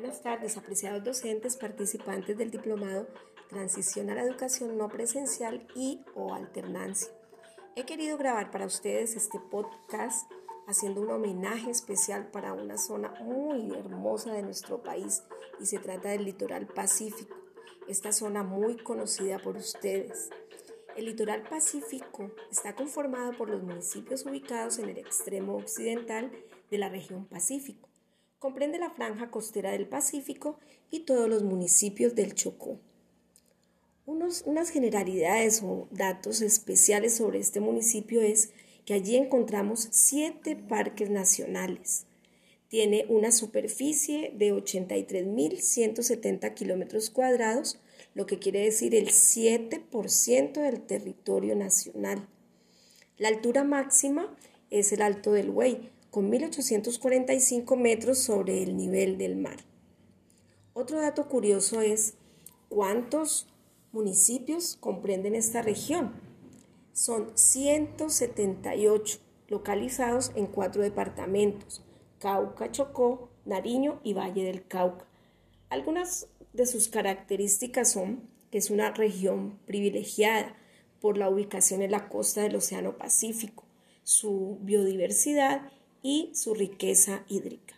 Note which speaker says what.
Speaker 1: Buenas tardes, apreciados docentes participantes del diplomado Transición a la Educación No Presencial y o Alternancia. He querido grabar para ustedes este podcast haciendo un homenaje especial para una zona muy hermosa de nuestro país y se trata del litoral pacífico, esta zona muy conocida por ustedes. El litoral pacífico está conformado por los municipios ubicados en el extremo occidental de la región Pacífico. Comprende la franja costera del Pacífico y todos los municipios del Chocó. unas generalidades o datos especiales sobre este municipio es que allí encontramos siete parques nacionales. Tiene una superficie de 83.170 kilómetros cuadrados, lo que quiere decir el 7% del territorio nacional. La altura máxima es el Alto del Buey, con 1.845 metros sobre el nivel del mar. Otro dato curioso es cuántos municipios comprenden esta región. Son 178 localizados en cuatro departamentos, Cauca, Chocó, Nariño y Valle del Cauca. Algunas de sus características son que es una región privilegiada por la ubicación en la costa del Océano Pacífico, su biodiversidad y su riqueza hídrica.